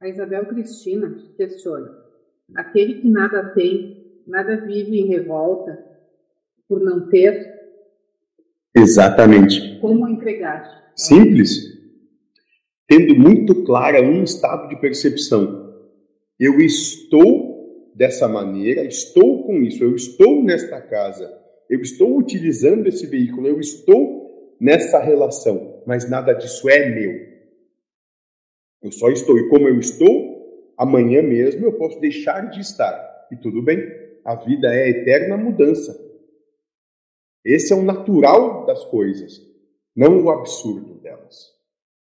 A Isabel Cristina questiona: aquele que nada tem, nada vive em revolta por não ter? Exatamente. Como entregar? Simples. Tendo muito clara um estado de percepção. Eu estou dessa maneira, estou com isso, eu estou nesta casa, eu estou utilizando esse veículo, eu estou nessa relação, mas nada disso é meu. Eu só estou. E como eu estou, amanhã mesmo eu posso deixar de estar. E tudo bem. A vida é eterna mudança. Esse é o natural das coisas, não o absurdo.